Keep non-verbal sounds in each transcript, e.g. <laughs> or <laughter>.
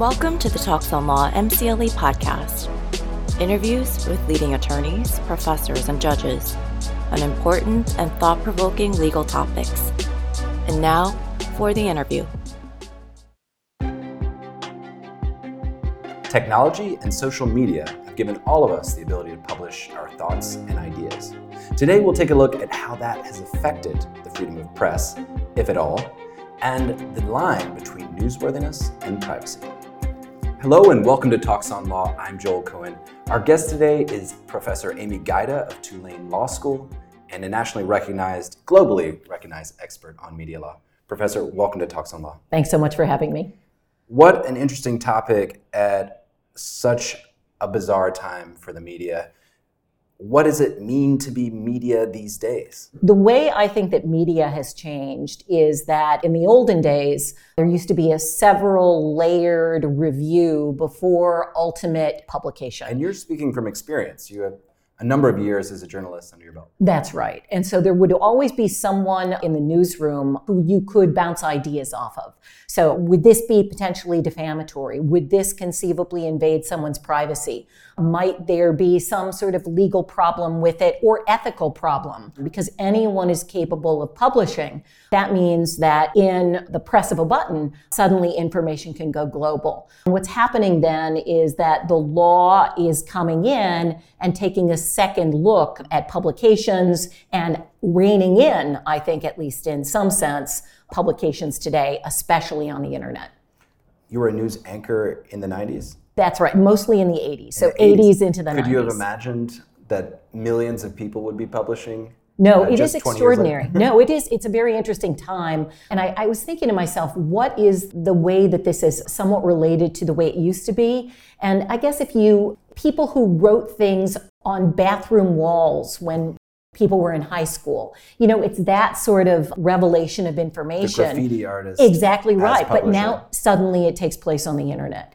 Welcome to the Talks on Law MCLE podcast. Interviews with leading attorneys, professors, and judges on important and thought provoking legal topics. And now for the interview. Technology and social media have given all of us the ability to publish our thoughts and ideas. Today, we'll take a look at how that has affected the freedom of press, if at all, and the line between newsworthiness and privacy. Hello and welcome to Talks on Law. I'm Joel Cohen. Our guest today is Professor Amy Gajda of Tulane Law School and a nationally recognized, globally recognized expert on media law. Professor, welcome to Talks on Law. Thanks so much for having me. What an interesting topic at such a bizarre time for the media. What does it mean to be media these days? The way I think that media has changed is that in the olden days, there used to be a several layered review before ultimate publication. And you're speaking from experience. You have a number of years as a journalist under your belt. That's right. And so there would always be someone in the newsroom who you could bounce ideas off of. So would this be potentially defamatory? Would this conceivably invade someone's privacy? Might there be some sort of legal problem with it or ethical problem? Because anyone is capable of publishing. That means that in the press of a button, suddenly information can go global. What's happening then is that the law is coming in and taking a second look at publications and reining in, I think, at least in some sense, publications today, especially on the internet. You were a news anchor in the 90s? That's right, mostly in the 80s. So the 80s. 80s. into the Could 90s. you have imagined that millions of people would be publishing? No, uh, it is extraordinary. <laughs> no, it is. It's a very interesting time. And I, I was thinking to myself, what is the way that this is somewhat related to the way it used to be? And I guess if you, people who wrote things on bathroom walls when people were in high school. You know, it's that sort of revelation of information. The graffiti artist. Exactly right. But now suddenly it takes place on the internet.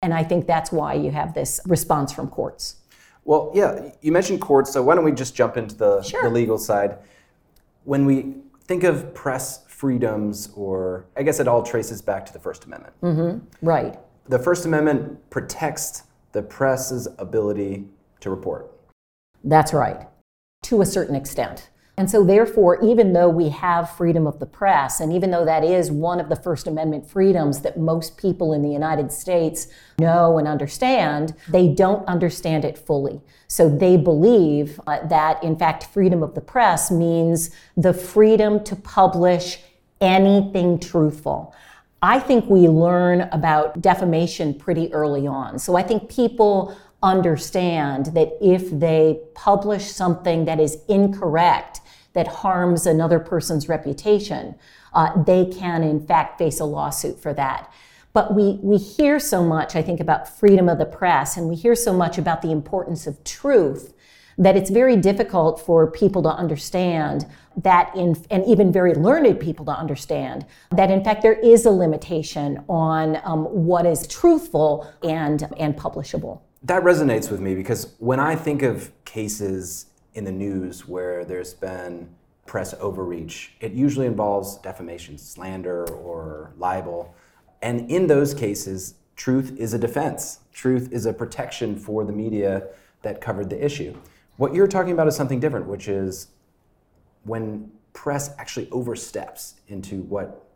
And I think that's why you have this response from courts. Well, yeah, you mentioned courts, so why don't we just jump into the, sure. the legal side? When we think of press freedoms, or I guess it all traces back to the First Amendment. Mm-hmm. Right. The First Amendment protects the press's ability to report. That's right, to a certain extent. And so, therefore, even though we have freedom of the press, and even though that is one of the First Amendment freedoms that most people in the United States know and understand, they don't understand it fully. So, they believe uh, that, in fact, freedom of the press means the freedom to publish anything truthful. I think we learn about defamation pretty early on. So, I think people understand that if they publish something that is incorrect, that harms another person's reputation, uh, they can in fact face a lawsuit for that. But we, we hear so much, I think, about freedom of the press, and we hear so much about the importance of truth that it's very difficult for people to understand that in, and even very learned people to understand that in fact there is a limitation on um, what is truthful and, and publishable. That resonates with me because when I think of cases in the news where there's been press overreach. It usually involves defamation, slander, or libel. And in those cases, truth is a defense. Truth is a protection for the media that covered the issue. What you're talking about is something different, which is when press actually oversteps into what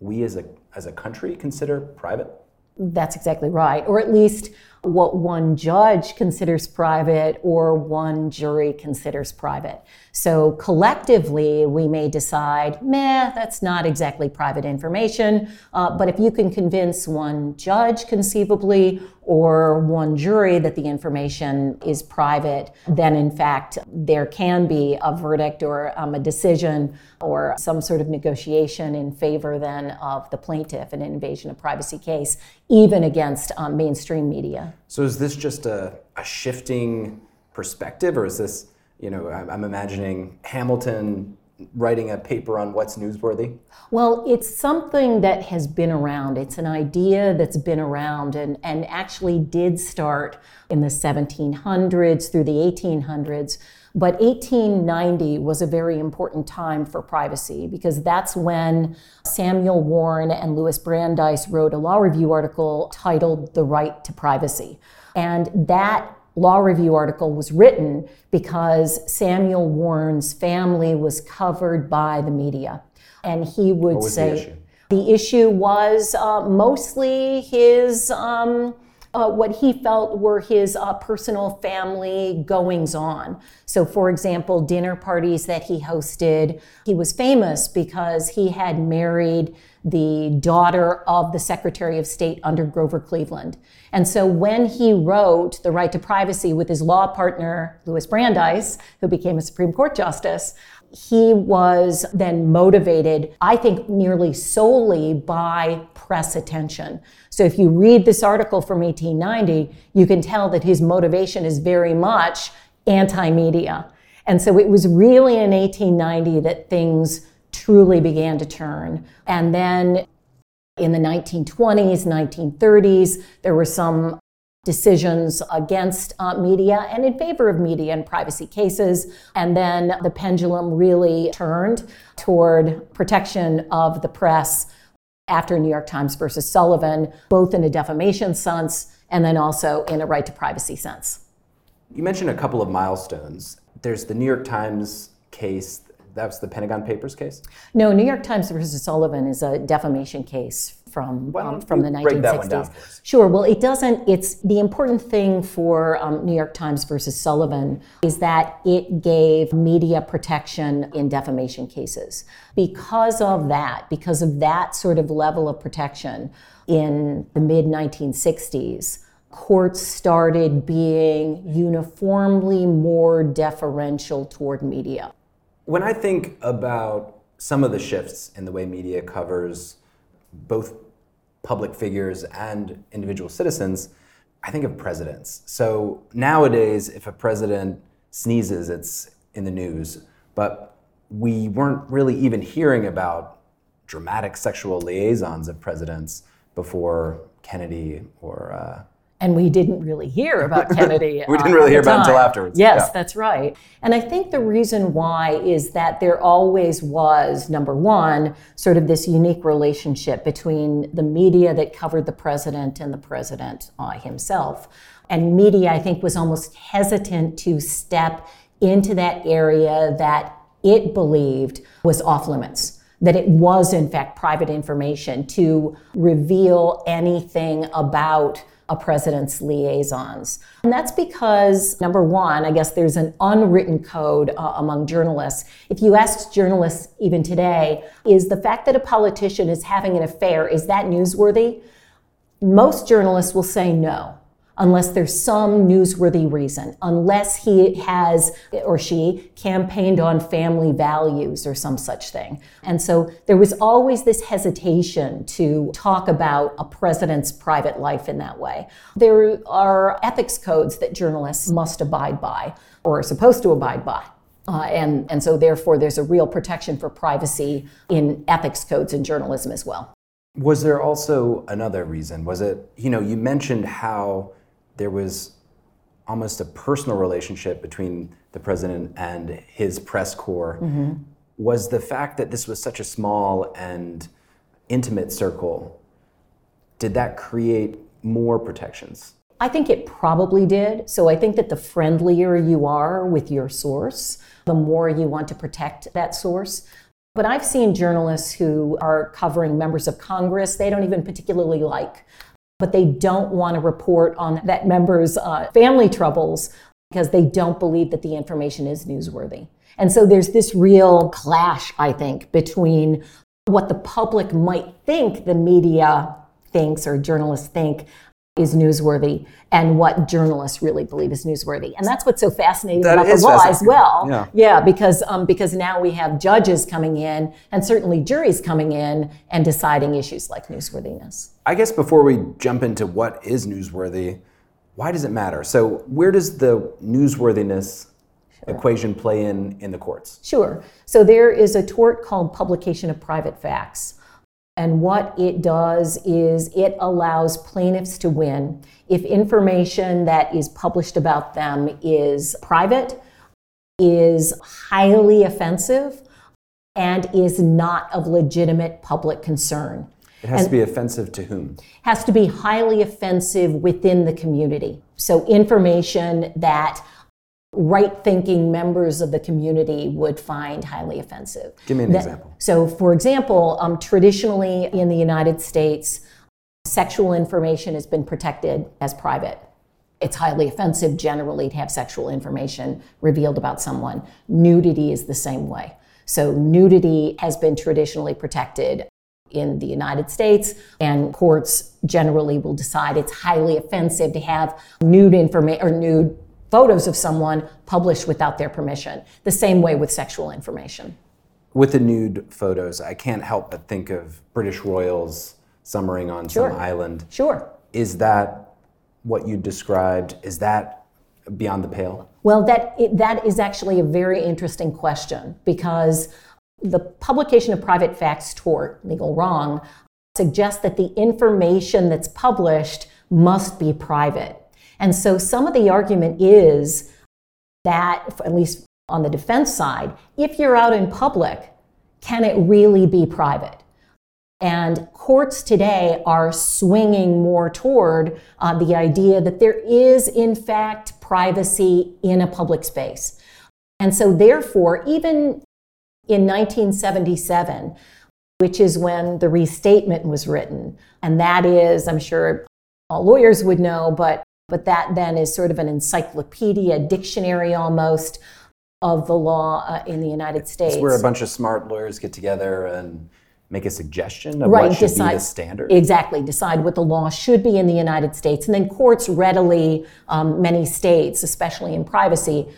we as a, as a country consider private. That's exactly right. Or at least what one judge considers private or one jury considers private. So collectively, we may decide, meh, that's not exactly private information. Uh, but if you can convince one judge conceivably or one jury that the information is private, then in fact there can be a verdict or um, a decision or some sort of negotiation in favor then of the plaintiff in an invasion of privacy case, even against um, mainstream media. So is this just a, a shifting perspective, or is this, you know, I'm, I'm imagining Hamilton writing a paper on what's newsworthy? Well, it's something that has been around. It's an idea that's been around and, and actually did start in the 1700s through the 1800s. But 1890 was a very important time for privacy because that's when Samuel Warren and Louis Brandeis wrote a law review article titled The Right to Privacy. And that law review article was written because Samuel Warren's family was covered by the media. And he would say the issue? the issue was uh, mostly his. Um, uh, what he felt were his uh, personal family goings on. So, for example, dinner parties that he hosted, he was famous because he had married the daughter of the Secretary of State under Grover Cleveland. And so when he wrote The Right to Privacy with his law partner, Louis Brandeis, who became a Supreme Court justice, he was then motivated, I think, nearly solely by press attention. So if you read this article from 1890, you can tell that his motivation is very much anti media. And so it was really in 1890 that things truly began to turn. And then in the 1920s, 1930s, there were some decisions against uh, media and in favor of media and privacy cases. And then the pendulum really turned toward protection of the press after New York Times versus Sullivan, both in a defamation sense and then also in a right to privacy sense. You mentioned a couple of milestones. There's the New York Times case that was the Pentagon Papers case? No, New York Times versus Sullivan is a defamation case from um, from the 1960s. Sure. Well, it doesn't. It's the important thing for um, New York Times versus Sullivan is that it gave media protection in defamation cases. Because of that, because of that sort of level of protection in the mid 1960s courts started being uniformly more deferential toward media. When I think about some of the shifts in the way media covers both public figures and individual citizens, I think of presidents. So nowadays, if a president sneezes, it's in the news. But we weren't really even hearing about dramatic sexual liaisons of presidents before Kennedy or uh, and we didn't really hear about <laughs> Kennedy. we didn't really hear about until afterwards. Yes, yeah. that's right. And I think the reason why is that there always was, number one, sort of this unique relationship between the media that covered the president and the president uh, himself. And media, I think, was almost hesitant to step into that area that it believed was off limits that it was in fact private information to reveal anything about a president's liaisons. And that's because, number one, I guess there's an unwritten code uh, among journalists. If you ask journalists even today, is the fact that a politician is having an affair, is that newsworthy? Most journalists will say no unless there's some newsworthy reason, unless he has or she campaigned on family values or some such thing. And so there was always this hesitation to talk about a president's private life in that way. There are ethics codes that journalists must abide by or are supposed to abide by. Uh, and, and so, therefore, there's a real protection for privacy in ethics codes in journalism as well. Was there also another reason? Was it, you know, you mentioned how there was almost a personal relationship between the president and his press corps mm-hmm. was the fact that this was such a small and intimate circle did that create more protections I think it probably did. So I think that the friendlier you are with your source, the more you want to protect that source. But I've seen journalists who are covering members of Congress they don't even particularly like but they don't want to report on that member's uh, family troubles because they don't believe that the information is newsworthy. And so there's this real clash, I think, between what the public might think the media thinks or journalists think is newsworthy and what journalists really believe is newsworthy. And that's what's so fascinating that about the law as well. Yeah, yeah because, um, because now we have judges coming in and certainly juries coming in and deciding issues like newsworthiness. I guess before we jump into what is newsworthy, why does it matter? So, where does the newsworthiness equation play in in the courts? Sure. So there is a tort called publication of private facts. And what it does is it allows plaintiffs to win if information that is published about them is private, is highly offensive, and is not of legitimate public concern. It has and to be offensive to whom? Has to be highly offensive within the community. So information that right thinking members of the community would find highly offensive. Give me an that, example. So, for example, um, traditionally in the United States, sexual information has been protected as private. It's highly offensive generally to have sexual information revealed about someone. Nudity is the same way. So, nudity has been traditionally protected in the United States, and courts generally will decide it's highly offensive to have nude information or nude photos of someone published without their permission. The same way with sexual information. With the nude photos, I can't help but think of British royals summering on sure. some island. Sure. Is that what you described? Is that beyond the pale? Well, that that is actually a very interesting question because the publication of private facts tort, legal wrong, suggests that the information that's published must be private. And so some of the argument is that, at least on the defense side, if you're out in public, can it really be private? And courts today are swinging more toward uh, the idea that there is, in fact, privacy in a public space. And so, therefore, even in 1977, which is when the restatement was written, and that is, I'm sure all lawyers would know, but but that then is sort of an encyclopedia, dictionary almost of the law uh, in the United States. It's where a bunch of smart lawyers get together and make a suggestion of right, what should decide, be the standard. Exactly, decide what the law should be in the United States. And then courts readily, um, many states, especially in privacy,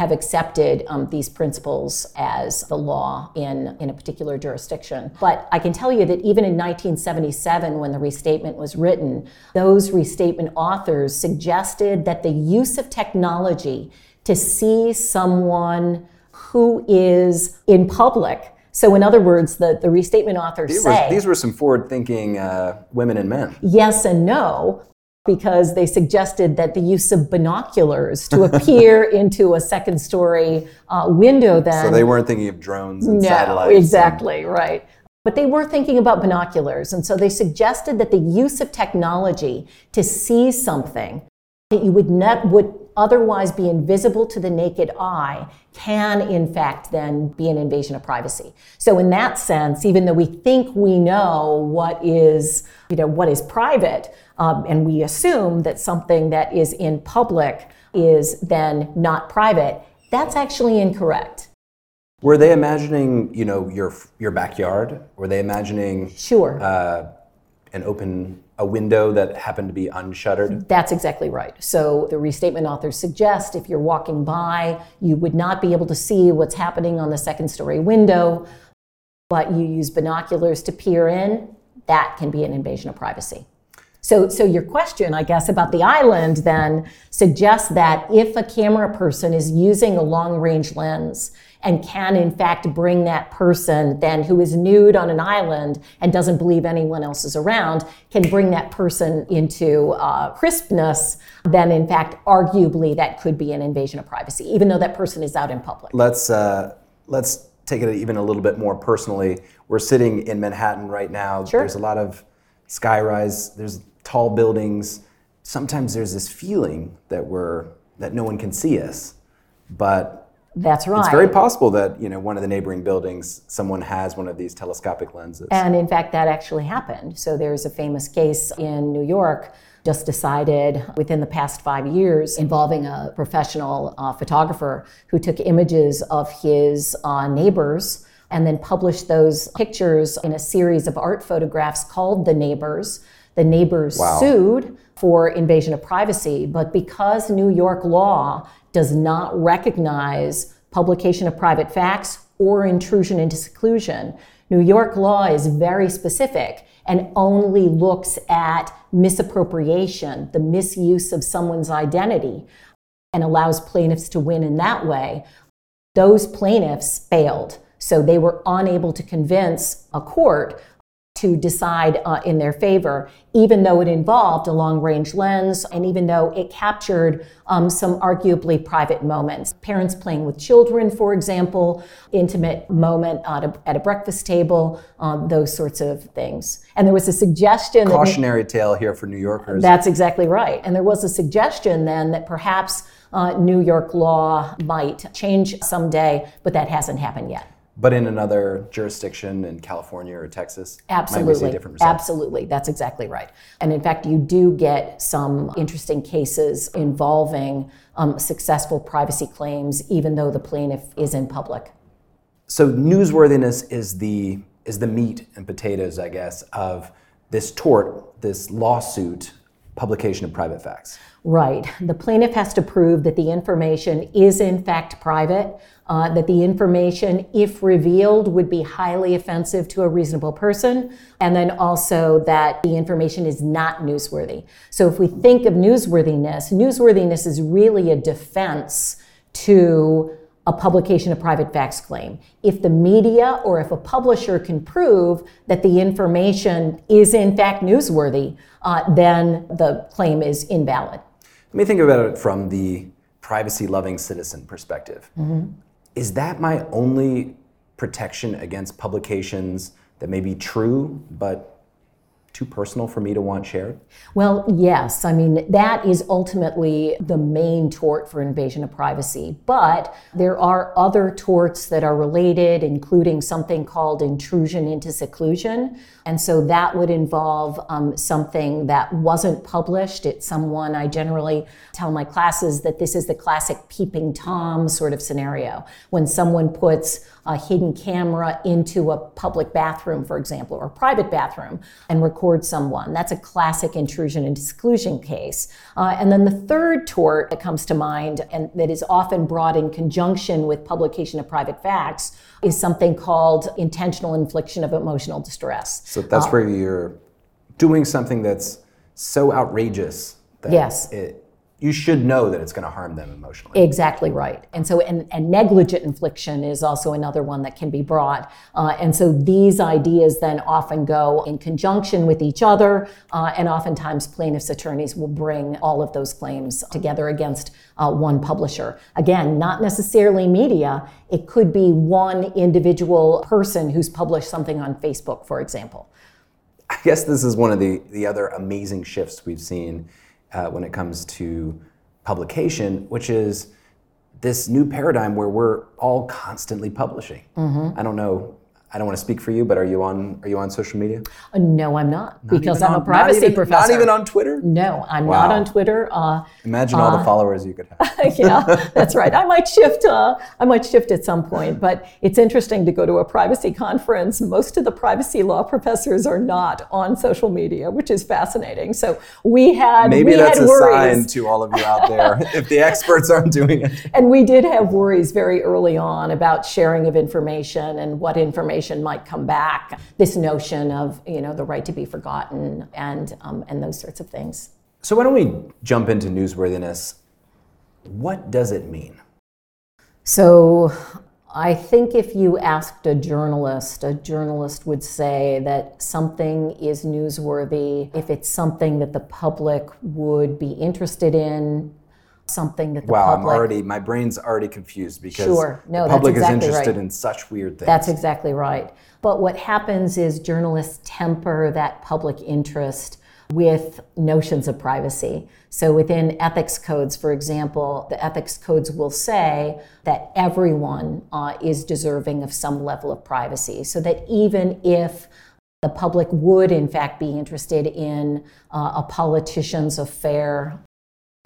have accepted um, these principles as the law in, in a particular jurisdiction. But I can tell you that even in 1977, when the restatement was written, those restatement authors suggested that the use of technology to see someone who is in public so, in other words, the, the restatement authors these say. Were, these were some forward thinking uh, women and men. Yes and no because they suggested that the use of binoculars to appear <laughs> into a second story uh, window then. So they weren't thinking of drones and no, satellites. Exactly, and... right. But they were thinking about binoculars. And so they suggested that the use of technology to see something that you would not would otherwise be invisible to the naked eye can in fact then be an invasion of privacy. So in that sense, even though we think we know what is, you know, what is private, um, and we assume that something that is in public is then not private, that's actually incorrect. Were they imagining, you know, your your backyard? Were they imagining sure uh, an open a window that happened to be unshuttered? That's exactly right. So the restatement authors suggest if you're walking by, you would not be able to see what's happening on the second story window, but you use binoculars to peer in. That can be an invasion of privacy. So, so your question, I guess, about the island then suggests that if a camera person is using a long range lens and can in fact bring that person then who is nude on an island and doesn't believe anyone else is around can bring that person into uh, crispness then in fact arguably that could be an invasion of privacy even though that person is out in public. Let's uh, let's take it even a little bit more personally. We're sitting in manhattan right now. Sure. there's a lot of skyrise there's tall buildings. Sometimes there's this feeling that we're that no one can see us but that's right. It's very possible that you know one of the neighboring buildings, someone has one of these telescopic lenses. And in fact, that actually happened. So there's a famous case in New York just decided within the past five years involving a professional uh, photographer who took images of his uh, neighbors and then published those pictures in a series of art photographs called The Neighbors. The neighbors wow. sued for invasion of privacy, but because New York law does not recognize publication of private facts or intrusion into seclusion. New York law is very specific and only looks at misappropriation, the misuse of someone's identity. and allows plaintiffs to win in that way, those plaintiffs failed. So they were unable to convince a court to decide uh, in their favor, even though it involved a long range lens and even though it captured um, some arguably private moments. Parents playing with children, for example, intimate moment at a, at a breakfast table, um, those sorts of things. And there was a suggestion. Cautionary that, tale here for New Yorkers. That's exactly right. And there was a suggestion then that perhaps uh, New York law might change someday, but that hasn't happened yet. But in another jurisdiction in California or Texas, absolutely, absolutely, that's exactly right. And in fact, you do get some interesting cases involving um, successful privacy claims, even though the plaintiff is in public. So newsworthiness is the is the meat and potatoes, I guess, of this tort, this lawsuit, publication of private facts. Right. The plaintiff has to prove that the information is in fact private, uh, that the information, if revealed, would be highly offensive to a reasonable person, and then also that the information is not newsworthy. So if we think of newsworthiness, newsworthiness is really a defense to a publication of private facts claim. If the media or if a publisher can prove that the information is in fact newsworthy, uh, then the claim is invalid. Let me think about it from the privacy loving citizen perspective. Mm-hmm. Is that my only protection against publications that may be true, but too personal for me to want shared? Well, yes. I mean, that is ultimately the main tort for invasion of privacy. But there are other torts that are related, including something called intrusion into seclusion. And so that would involve um, something that wasn't published. It's someone I generally tell my classes that this is the classic peeping Tom sort of scenario. When someone puts a hidden camera into a public bathroom, for example, or a private bathroom and record someone. That's a classic intrusion and seclusion case. Uh, and then the third tort that comes to mind and that is often brought in conjunction with publication of private facts is something called intentional infliction of emotional distress. So that's uh, where you're doing something that's so outrageous that yes. it you should know that it's going to harm them emotionally. Exactly right. And so, and, and negligent infliction is also another one that can be brought. Uh, and so, these ideas then often go in conjunction with each other, uh, and oftentimes plaintiffs' attorneys will bring all of those claims together against uh, one publisher. Again, not necessarily media, it could be one individual person who's published something on Facebook, for example. I guess this is one of the, the other amazing shifts we've seen uh, when it comes to publication, which is this new paradigm where we're all constantly publishing. Mm-hmm. I don't know I don't want to speak for you, but are you on are you on social media? Uh, no, I'm not, not because I'm on, a privacy not even, professor. Not even on Twitter. No, I'm wow. not on Twitter. Uh, Imagine all the uh, followers you could have. <laughs> yeah, that's right. I might shift. Uh, I might shift at some point, but it's interesting to go to a privacy conference. Most of the privacy law professors are not on social media, which is fascinating. So we had maybe we that's had a worries. sign to all of you out there <laughs> if the experts aren't doing it. And we did have worries very early on about sharing of information and what information might come back back this notion of you know the right to be forgotten and um, and those sorts of things. So why don't we jump into newsworthiness? What does it mean? So I think if you asked a journalist, a journalist would say that something is newsworthy if it's something that the public would be interested in, something that the wow, public. I'm already my brain's already confused because sure. no, the public exactly is interested right. in such weird things. That's exactly right. But what happens is journalists temper that public interest with notions of privacy. So within ethics codes, for example, the ethics codes will say that everyone uh, is deserving of some level of privacy. So that even if the public would, in fact, be interested in uh, a politician's affair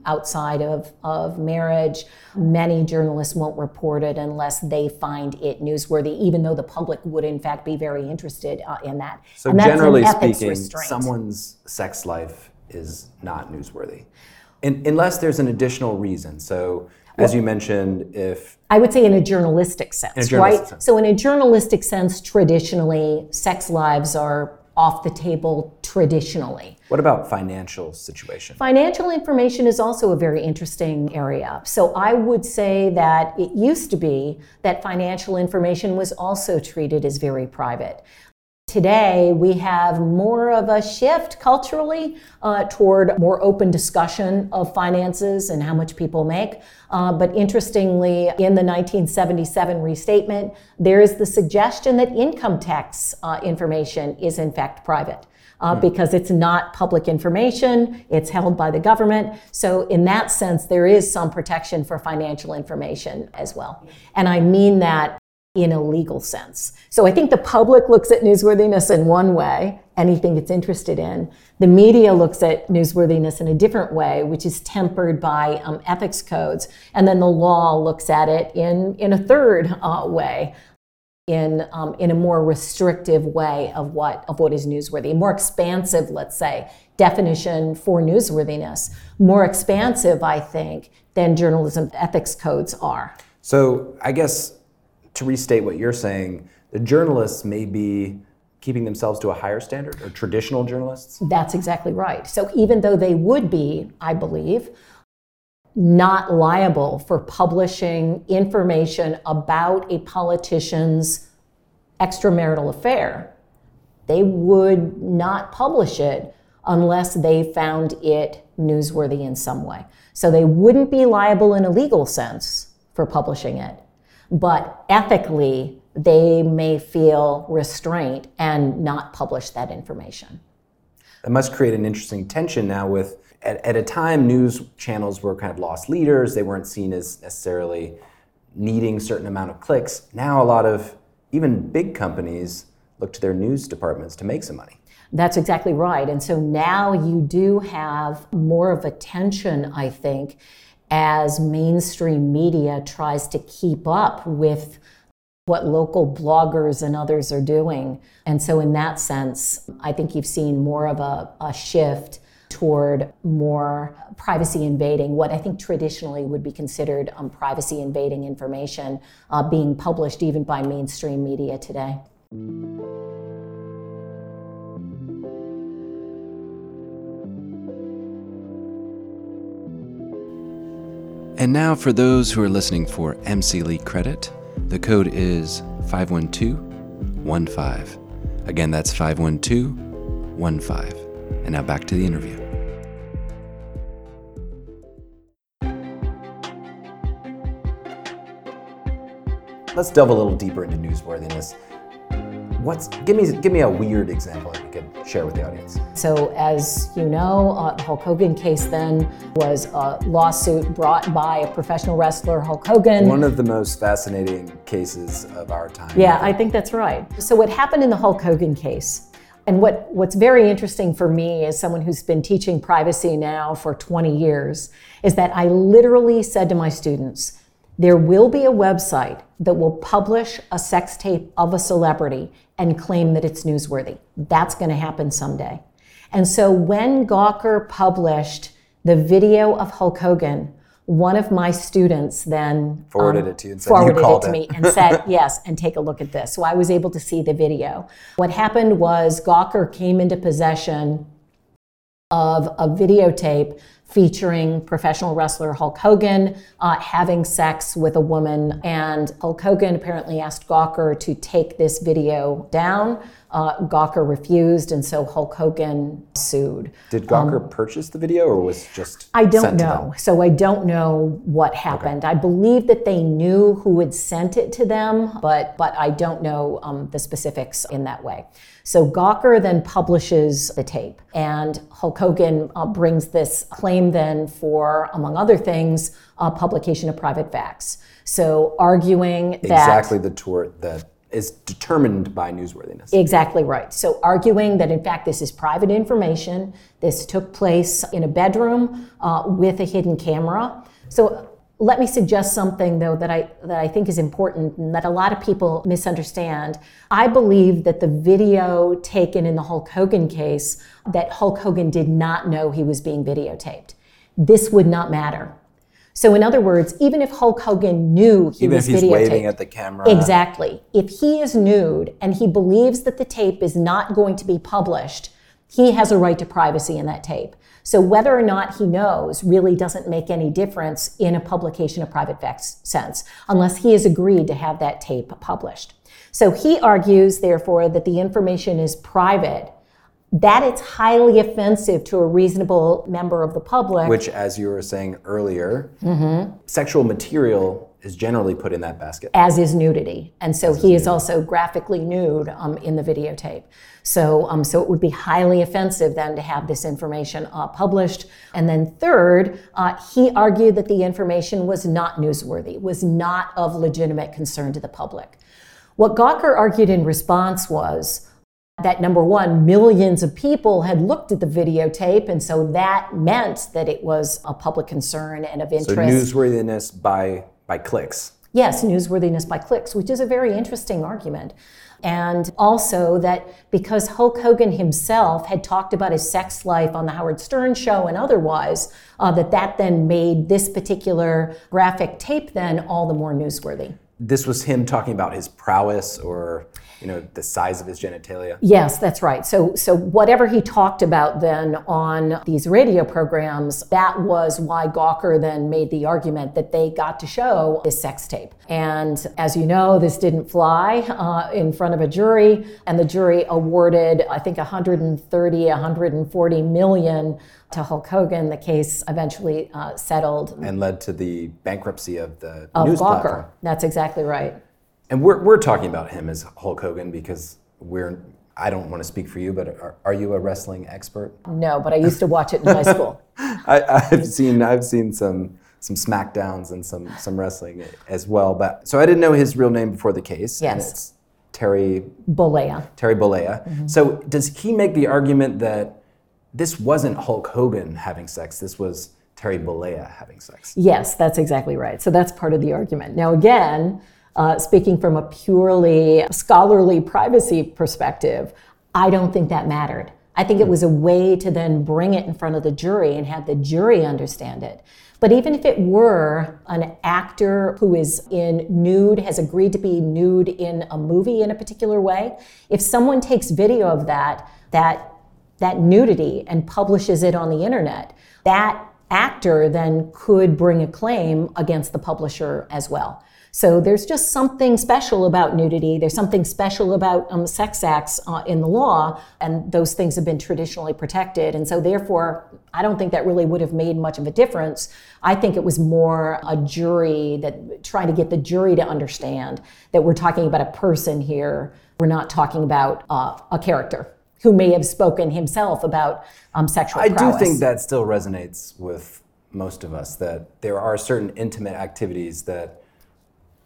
outside of, of marriage. Many journalists won't report it unless they find it newsworthy, even though the public would, in fact, be very interested uh, in that. So, generally speaking, restraint. someone's sex life is not newsworthy, in, unless there's an additional reason. So, as you mentioned, if I would say in a journalistic sense, a journalistic right? Sense. So, in a journalistic sense, traditionally, sex lives are off the table traditionally. What about financial situation? Financial information is also a very interesting area. So I would say that it used to be that financial information was also treated as very private. Today, we have more of a shift culturally uh, toward more open discussion of finances and how much people make. Uh, but interestingly, in the 1977 restatement, there is the suggestion that income tax uh, information is in fact private. Uh, hmm. because it's not public information, it's held by the government. So, in that sense, there is some protection for financial information as well. And I mean that in a legal sense. So I think the public looks at newsworthiness in one way, anything it's interested in. The media looks at newsworthiness in a different way, which is tempered by um, ethics codes. And then the law looks at it in, in a third uh, way. In, um, in a more restrictive way of what of what is newsworthy, more expansive, let's say, definition for newsworthiness, more expansive, I think, than journalism ethics codes are. So I guess to restate what you're saying, the journalists may be keeping themselves to a higher standard or traditional journalists? That's exactly right. So even though they would be, I believe, not liable for publishing information about a politician's extramarital affair, they would not publish it unless they found it newsworthy in some way. So they wouldn't be liable in a legal sense for publishing it but ethically, they may feel restraint and not publish that information. That must create an interesting tension now with at, at a time news channels were kind of lost leaders, they weren't seen as necessarily needing certain amount of clicks. Now a lot of even big companies look to their news departments to make some money. That's exactly right. And so now you do have more of a tension, I think, as mainstream media tries to keep up with what local bloggers and others are doing. And so, in that sense, I think you've seen more of a, a shift toward more privacy invading, what I think traditionally would be considered um, privacy invading information uh, being published even by mainstream media today. And now, for those who are listening for MCLE credit, the code is 51215. Again, that's 51215. And now back to the interview. Let's delve a little deeper into newsworthiness what's give me give me a weird example that you could share with the audience. So as you know, uh, the Hulk Hogan case then was a lawsuit brought by a professional wrestler, Hulk Hogan. One of the most fascinating cases of our time. Yeah, I think that's right. So what happened in the Hulk Hogan case? And what, what's very interesting for me as someone who's been teaching privacy now for 20 years is that I literally said to my students, there will be a website that will publish a sex tape of a celebrity and claim that it's newsworthy. That's going to happen someday. And so when Gawker published the video of Hulk Hogan, one of my students then forwarded um, it to you and said, forwarded it to me and said <laughs> yes and take a look at this so i was able to see the video what happened was gawker came into possession of a videotape featuring professional wrestler Hulk Hogan uh, having sex with a woman. And Hulk Hogan apparently asked Gawker to take this video down. Uh, Gawker refused, and so Hulk Hogan sued. Did Gawker um, purchase the video, or was just? I don't know. So I don't know what happened. Okay. I believe that they knew who had sent it to them, but but I don't know um, the specifics in that way. So Gawker then publishes the tape, and Hulk Hogan uh, brings this claim then for, among other things, uh, publication of private facts. So arguing that exactly the tort that is determined by newsworthiness. Exactly right. So arguing that in fact this is private information, this took place in a bedroom uh, with a hidden camera. So let me suggest something though that I that I think is important and that a lot of people misunderstand. I believe that the video taken in the Hulk Hogan case that Hulk Hogan did not know he was being videotaped. This would not matter So, in other words, even if Hulk Hogan knew he Even was if he's videotaped, waving at the camera. Exactly. If he is nude and he believes that the tape is not going to be published, he has a right to privacy in that tape. So whether or not he knows really doesn't make any difference in a publication of private facts sense, unless he has agreed to have that tape published. So he argues, therefore, that the information is private that it's highly offensive to a reasonable member of the public. Which, as you were saying earlier, Mm-hmm. sexual material is generally put in that basket. as is nudity. And so he is also graphically nude um, in the videotape. So, um, so it would be highly offensive then to have this information uh, published. And then third, uh, he argued that the information was not newsworthy, was not of legitimate concern to the public. What Gawker argued in response was that number one, millions of people had looked at the videotape, and so that meant that it was a public concern and of interest. So newsworthiness by by clicks. Yes, newsworthiness by clicks, which is a very interesting argument. And also that because Hulk Hogan himself had talked about his sex life on the Howard Stern show and otherwise, uh, that that then made this particular graphic tape then all the more newsworthy. This was him talking about his prowess or you know the size of his genitalia. Yes, that's right. So, so whatever he talked about then on these radio programs, that was why Gawker then made the argument that they got to show this sex tape. And as you know, this didn't fly uh, in front of a jury, and the jury awarded, I think, 130, 140 million to Hulk Hogan. The case eventually uh, settled and led to the bankruptcy of the of news Gawker. platform. That's exactly right. And we're, we're talking about him as Hulk Hogan because we're, I don't want to speak for you, but are, are you a wrestling expert? No, but I used to watch it in high school. <laughs> I, I've seen, I've seen some, some smackdowns and some, some wrestling as well. But so I didn't know his real name before the case. Yes. Terry, Bollea. Terry Bollea. Mm-hmm. So does he make the argument that this wasn't Hulk Hogan having sex, this was Terry Bollea having sex? Yes, that's exactly right. So that's part of the argument. Now, again, uh, speaking from a purely scholarly privacy perspective, I don't think that mattered. I think it was a way to then bring it in front of the jury and have the jury understand it. But even if it were an actor who is in nude, has agreed to be nude in a movie in a particular way, if someone takes video of that, that that nudity and publishes it on the internet, that actor then could bring a claim against the publisher as well. So there's just something special about nudity. There's something special about um, sex acts uh, in the law, and those things have been traditionally protected. And so, therefore, I don't think that really would have made much of a difference. I think it was more a jury that trying to get the jury to understand that we're talking about a person here. We're not talking about uh, a character who may have spoken himself about um, sexual I do think that still resonates with most of us that there are certain intimate activities that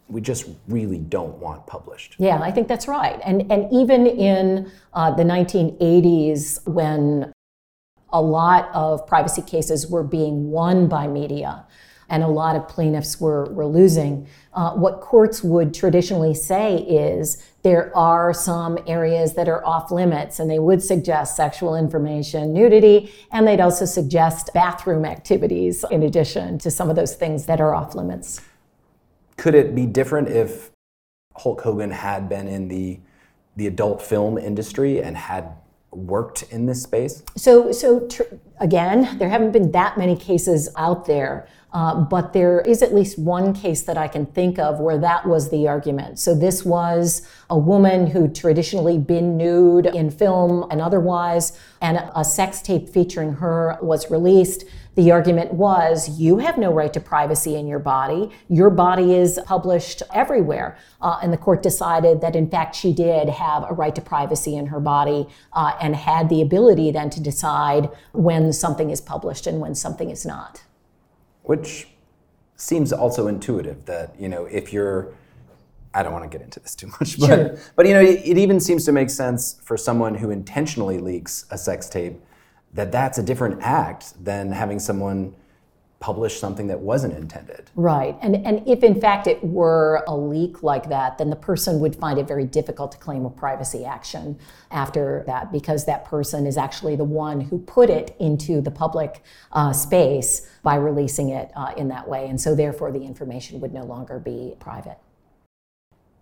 we just really don't want published. Yeah, I think that's right. And and even in uh, the 1980s, when a lot of privacy cases were being won by media, and a lot of plaintiffs were were losing, uh, what courts would traditionally say is there are some areas that are off limits, and they would suggest sexual information, nudity, and they'd also suggest bathroom activities in addition to some of those things that are off limits. Could it be different if Hulk Hogan had been in the the adult film industry and had worked in this space? So, so tr- again, there haven't been that many cases out there, uh, but there is at least one case that I can think of where that was the argument. So, this was a woman who traditionally been nude in film and otherwise, and a sex tape featuring her was released. The argument was you have no right to privacy in your body. Your body is published everywhere. Uh, and the court decided that, in fact, she did have a right to privacy in her body uh, and had the ability then to decide when something is published and when something is not. Which seems also intuitive that, you know, if you're I don't want to get into this too much, but Sure. but you know, it, it even seems to make sense for someone who intentionally leaks a sex tape that that's a different act than having someone publish something that wasn't intended. Right. And, and if in fact it were a leak like that, then the person would find it very difficult to claim a privacy action after that because that person is actually the one who put it into the public uh, space by releasing it uh, in that way. And so therefore the information would no longer be private.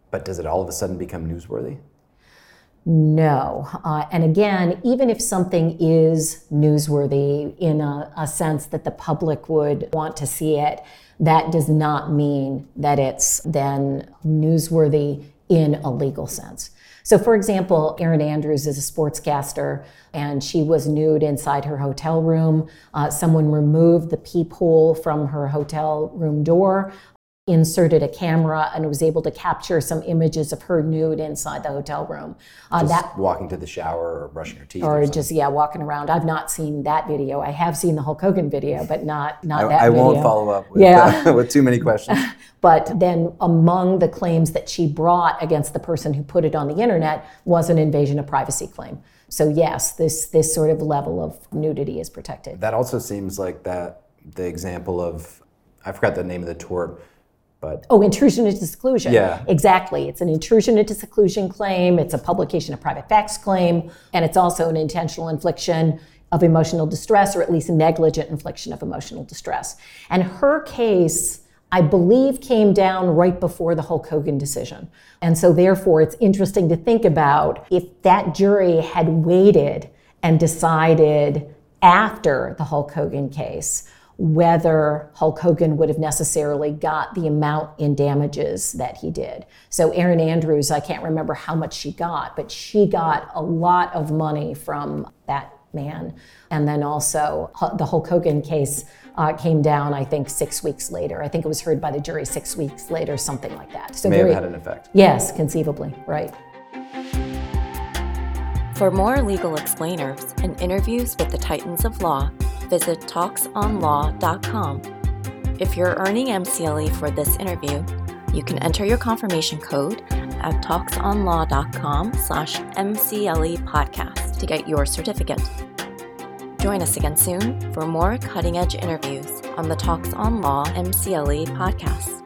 But does it all of a sudden become newsworthy? No. Uh, and again, even if something is newsworthy in a, a, sense that the public would want to see it, that does not mean that it's then newsworthy in a legal sense. So, for example, Erin Andrews is a sportscaster and she was nude inside her hotel room. Uh, someone removed the peephole from her hotel room door inserted a camera and was able to capture some images of her nude inside the hotel room. Uh, just that walking to the shower or brushing her teeth, or, or just yeah, walking around. I've not seen that video. I have seen the Hulk Hogan video, but not not I, that. I video. won't follow up with, yeah. Uh, <laughs> with too many questions. <laughs> but then, among the claims that she brought against the person who put it on the internet was an invasion of privacy claim. So yes, this this sort of level of nudity is protected. That also seems like that the example of I forgot the name of the tort but oh, intrusion into seclusion. Yeah, exactly. It's an intrusion into seclusion claim. It's a publication of private facts claim, and it's also an intentional infliction of emotional distress, or at least negligent infliction of emotional distress. And her case. I believe came down right before the Hulk Hogan decision. And so, therefore, it's interesting to think about if that jury had waited and decided after the Hulk Hogan case whether Hulk Hogan would have necessarily got the amount in damages that he did. So, Erin Andrews, I can't remember how much she got, but she got a lot of money from that man. And then also, the Hulk Hogan case uh, came down, I think, six weeks later. I think it was heard by the jury six weeks later, something like that. So, may very, have had an effect. Yes, conceivably, right. For more legal explainers and interviews with the Titans of Law, visit talksonlaw.com. If you're earning MCLE for this interview, you can enter your confirmation code at talksonlaw.com slash MCLE podcast to get your certificate. Join us again soon for more cutting edge interviews on the Talks on Law MCLE podcast.